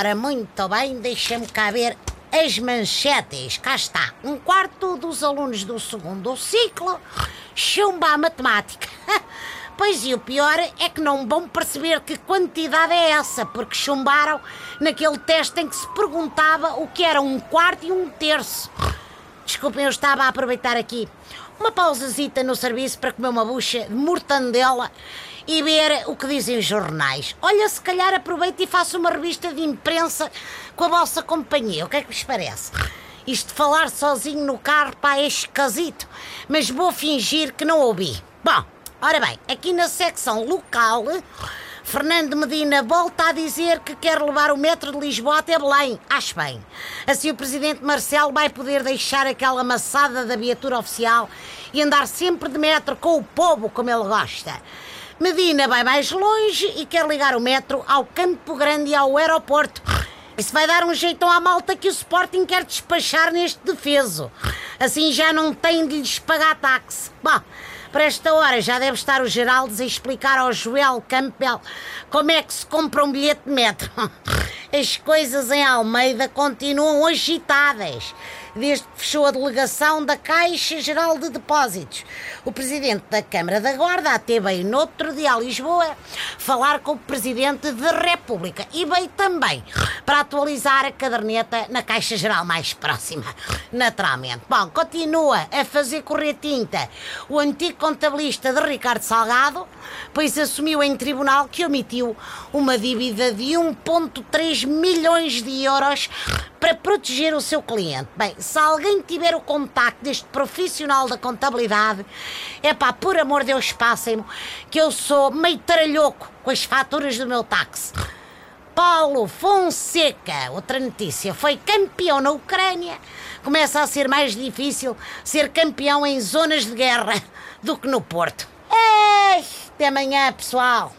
Ora, muito bem, deixa-me cá ver as manchetes. Cá está. Um quarto dos alunos do segundo ciclo chumba a matemática. Pois e o pior é que não vão perceber que quantidade é essa, porque chumbaram naquele teste em que se perguntava o que era um quarto e um terço. Desculpem, eu estava a aproveitar aqui uma pausazita no serviço para comer uma bucha de mortandela e ver o que dizem os jornais. Olha, se calhar aproveito e faço uma revista de imprensa com a vossa companhia. O que é que vos parece? Isto de falar sozinho no carro, pá, é esquisito. Mas vou fingir que não ouvi. Bom, ora bem, aqui na secção local, Fernando Medina volta a dizer que quer levar o metro de Lisboa até Belém. Acho bem. Assim o presidente Marcelo vai poder deixar aquela maçada da viatura oficial e andar sempre de metro com o povo como ele gosta. Medina vai mais longe e quer ligar o metro ao Campo Grande e ao aeroporto. Isso vai dar um jeitão à malta que o Sporting quer despachar neste defeso. Assim já não tem de lhes pagar táxi. Bom, para esta hora já deve estar o Geraldes a explicar ao Joel Campbell como é que se compra um bilhete de metro. As coisas em Almeida continuam agitadas desde que fechou a delegação da Caixa Geral de Depósitos. O presidente da Câmara da Guarda até veio no outro dia a Lisboa falar com o presidente da República e veio também para atualizar a caderneta na Caixa Geral mais próxima, naturalmente. Bom, continua a fazer correr tinta o antigo contabilista de Ricardo Salgado, pois assumiu em tribunal que omitiu uma dívida de 1,3 milhões de euros para proteger o seu cliente. Bem, se alguém tiver o contacto deste profissional da contabilidade, é pá, por amor de Deus, passem-me, que eu sou meio taralhoco com as faturas do meu táxi. Paulo Fonseca, outra notícia, foi campeão na Ucrânia. Começa a ser mais difícil ser campeão em zonas de guerra do que no Porto. Ei, até amanhã, pessoal.